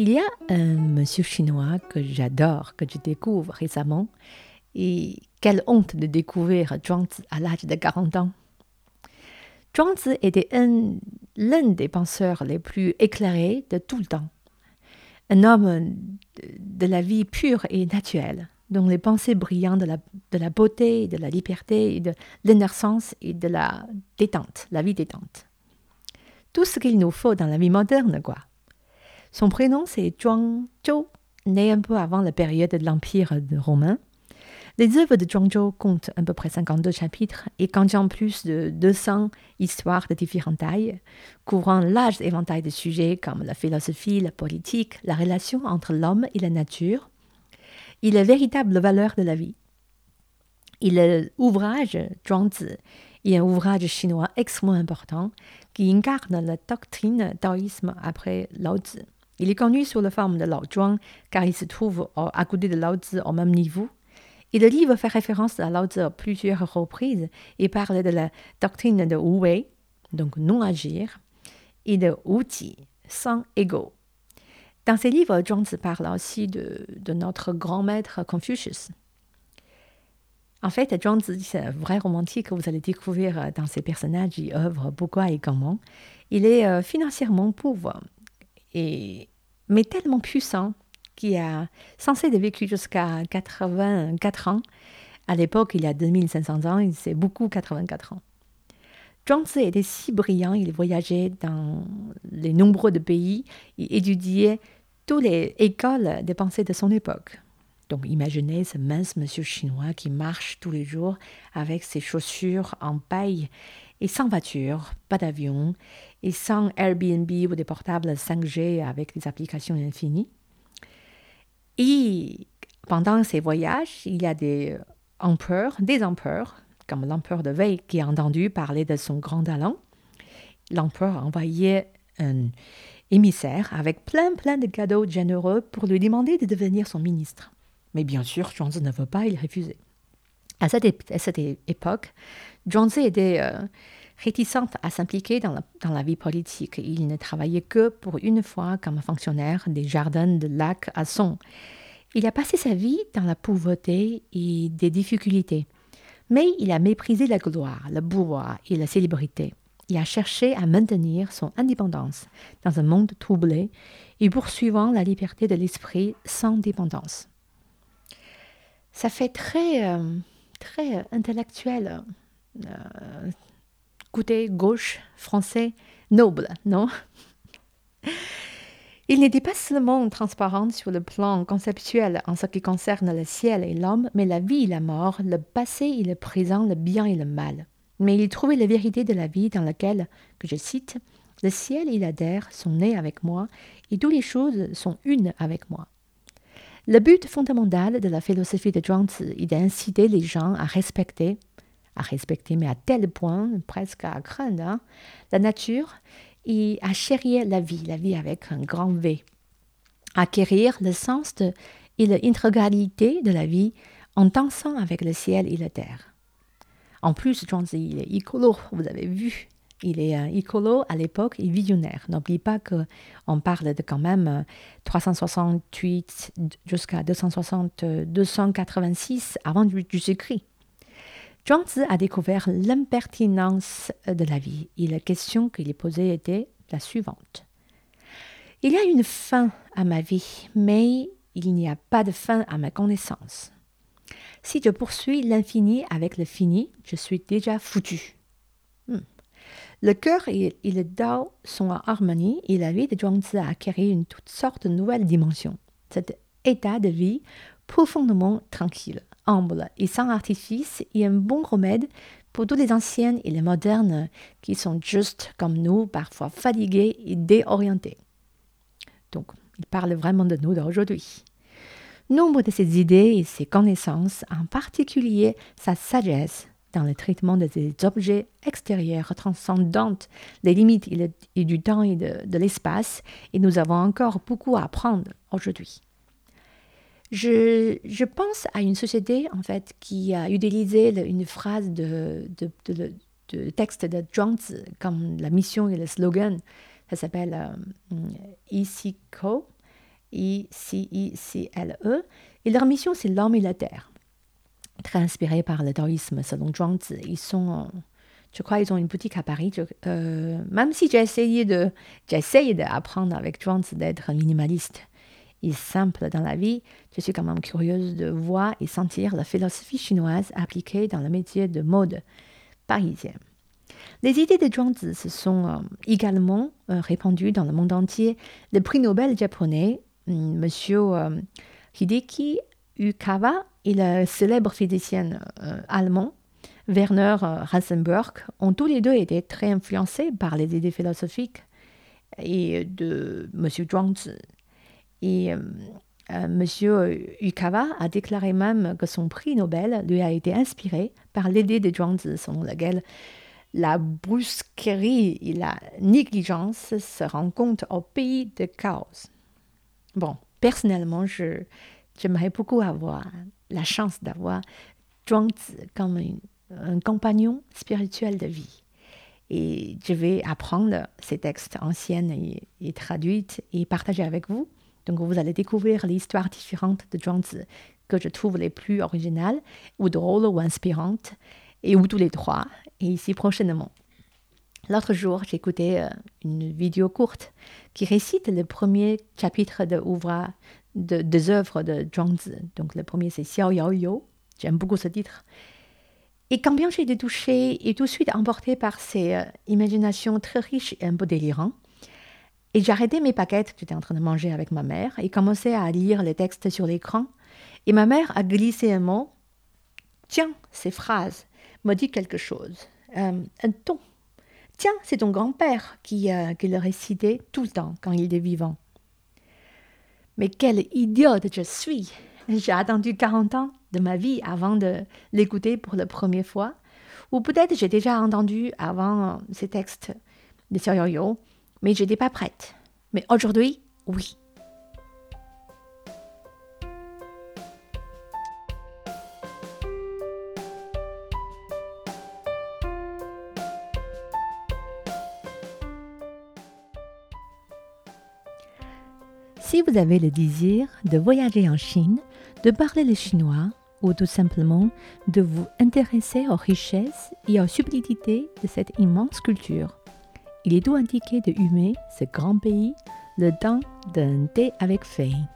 Il y a un monsieur chinois que j'adore, que je découvre récemment, et quelle honte de découvrir Zhuangzi à l'âge de 40 ans. Zhuangzi était l'un des penseurs les plus éclairés de tout le temps. Un homme de, la vie pure et naturelle, dont les pensées brillantes de la, beauté, de la liberté, de l'innocence et de la détente, la vie détente. Tout ce qu'il nous faut dans la vie moderne, quoi. Son prénom, c'est Zhuangzhou, né un peu avant la période de l'Empire romain. Les œuvres de Zhuangzhou comptent à peu près 52 chapitres et contiennent plus de 200 histoires de différentes tailles, couvrant large éventail de sujets comme la philosophie, la politique, la relation entre l'homme et la nature et la véritable valeur de la vie. Est l'ouvrage Zhuangzi est un ouvrage chinois extrêmement important qui incarne la doctrine taoïsme après Lao Tzu. Il est connu sous la forme de Lao Zhuang car il se trouve à côté de Lao Tzu au même niveau. Et le livre fait référence à Lao Tzu à plusieurs reprises et parle de la doctrine de Wu Wei, donc non agir, et de Wu Ji, sans ego. Dans ces livres, Zhuangzi parle aussi de, notre grand maître Confucius. En fait, Zhuangzi, c'est un vrai romantique que vous allez découvrir dans ses personnages et œuvres pourquoi et comment. Il est euh, financièrement pauvre et, mais tellement puissant qu'il a censé de vécu jusqu'à 84 ans. À l'époque, il y a 2500 ans, c'est beaucoup 84 ans. Zhuangzi était si brillant, il voyageait dans les nombreux de pays, il étudiait toutes les écoles des pensées de son époque. Donc imaginez ce mince monsieur chinois qui marche tous les jours avec ses chaussures en paille et sans voiture, pas d'avion, et sans Airbnb ou des portables 5G avec des applications infinies. Et pendant ces voyages, il y a des empereurs, des empereurs, comme l'empereur de Wei qui a entendu parler de son grand talent. L'empereur a envoyé un émissaire avec plein plein de cadeaux généreux pour lui demander de devenir son ministre. Mais bien sûr, Zhuangzi ne veut pas, il refusait. À cette, époque, Zhuangzi était euh, réticente à s'impliquer dans la, vie politique. Il ne travaillait que pour une fois comme fonctionnaire des jardins de lac à Son. Il a passé sa vie dans la pauvreté et des difficultés. Mais il a méprisé la gloire, le pouvoir et la célébrité. Il a cherché à maintenir son indépendance dans un monde troublé et poursuivant la liberté de l'esprit sans dépendance ça fait très, euh, très intellectuel. Euh, gauche, français, noble, non? Il n'était pas seulement transparent sur le plan conceptuel en ce qui concerne le ciel et l'homme, mais la vie et la mort, le passé et le présent, le bien et le mal. Mais il trouvait la vérité de la vie dans laquelle, que je cite, le ciel et la terre sont nés avec moi et toutes les choses sont une avec moi. Le but fondamental de la philosophie de Zhuangzi est d'inciter les gens à respecter, à respecter, mais à tel point, presque à craindre, hein, la nature et à chérir la vie, la vie avec un grand V. Acquérir le sens de, et l'intégralité de la vie en dansant avec le ciel et la terre. En plus, Zhuangzi, il est écolo, vous avez vu. Il est un écolo à l'époque et visionnaire. N'oublie pas qu'on parle de quand même 368 jusqu'à 260, 286 avant Jésus-Christ. Zhuangzi a découvert l'impertinence de la vie et la question qu'il posée était la suivante. Il y a une fin à ma vie, mais il n'y a pas de fin à ma connaissance. Si je poursuis l'infini avec le fini, je suis déjà foutu. Le cœur et, le Dao sont en harmonie et la vie de Zhuangzi a acquis une toute sorte de nouvelle dimension. Cet état de vie profondément tranquille, humble et sans artifice est un bon remède pour tous les anciennes et les modernes qui sont juste comme nous, parfois fatigués et déorientés. Donc, il parle vraiment de nous d'aujourd'hui. Nombre de ses idées et ses connaissances, en particulier sa sagesse, dans le traitement des objets extérieurs transcendant les limites du temps et de, l'espace, et nous avons encore beaucoup à apprendre aujourd'hui. Je, pense à une société en fait qui a utilisé une phrase de, texte de Zhuangzi comme la mission et le slogan. Ça s'appelle euh, ICICO, I-C-I-C-L-E, et leur mission c'est l'homme et la terre très inspirés par le taoïsme selon Zhuangzi. Ils sont, je crois, ils ont une boutique à Paris. Euh, même si j'ai essayé d'apprendre avec Zhuangzi d'être minimaliste et simple dans la vie, je suis quand même curieuse de voir et sentir la philosophie chinoise appliquée dans le métier de mode parisien. Les idées de Zhuangzi se sont euh, également euh, répandues dans le monde entier. Le prix Nobel japonais, M. Hideki Ukawa et le célèbre physicien euh, allemand Werner Heisenberg ont tous les deux été très influencés par les idées philosophiques et de M. Zhuangzi. Et euh, euh, M. Ukawa a déclaré même que son prix Nobel lui a été inspiré par l'idée de Zhuangzi selon laquelle la brusquerie et la négligence se rencontrent au pays de chaos. Bon, personnellement, je, j'aimerais beaucoup avoir la chance d'avoir Zhuangzi comme un compagnon spirituel de vie. Et je vais apprendre ces textes anciens et, traduits et partager avec vous. Donc vous allez découvrir l'histoire différente de Zhuangzi que je trouve les plus originales ou drôles ou inspirantes, et ou tous les trois, et ici prochainement. L'autre jour, écouté euh, une vidéo courte qui récite le premier chapitre de l'ouvrage de, des œuvres de Zhuangzi. Donc le premier c'est Xiao Yao You. J'aime beaucoup ce titre. Et quand bien j'ai été touchée et tout de suite emportée par ces euh, imaginations très riches et un peu délirantes, et arrêté mes paquettes que j'étais en train de manger avec ma mère et commencé à lire les textes sur l'écran. Et ma mère a glissé un mot. Tiens, ces phrases me dit quelque chose. Euh, un ton. Tiens, c'est ton grand-père qui, euh, le récitait tout le temps quand il était vivant. Mais quelle idiote je suis J'ai attendu 40 ans de ma vie avant de l'écouter pour la première fois. Ou peut-être j'ai déjà entendu avant ces textes de Yo, mais je n'étais pas prête. Mais aujourd'hui, oui. Si vous avez le désir de voyager en Chine, de parler le chinois ou tout simplement de vous intéresser aux richesses et aux subtilités de cette immense culture, il est tout indiqué de humer ce grand pays le temps d'un thé avec feuilles.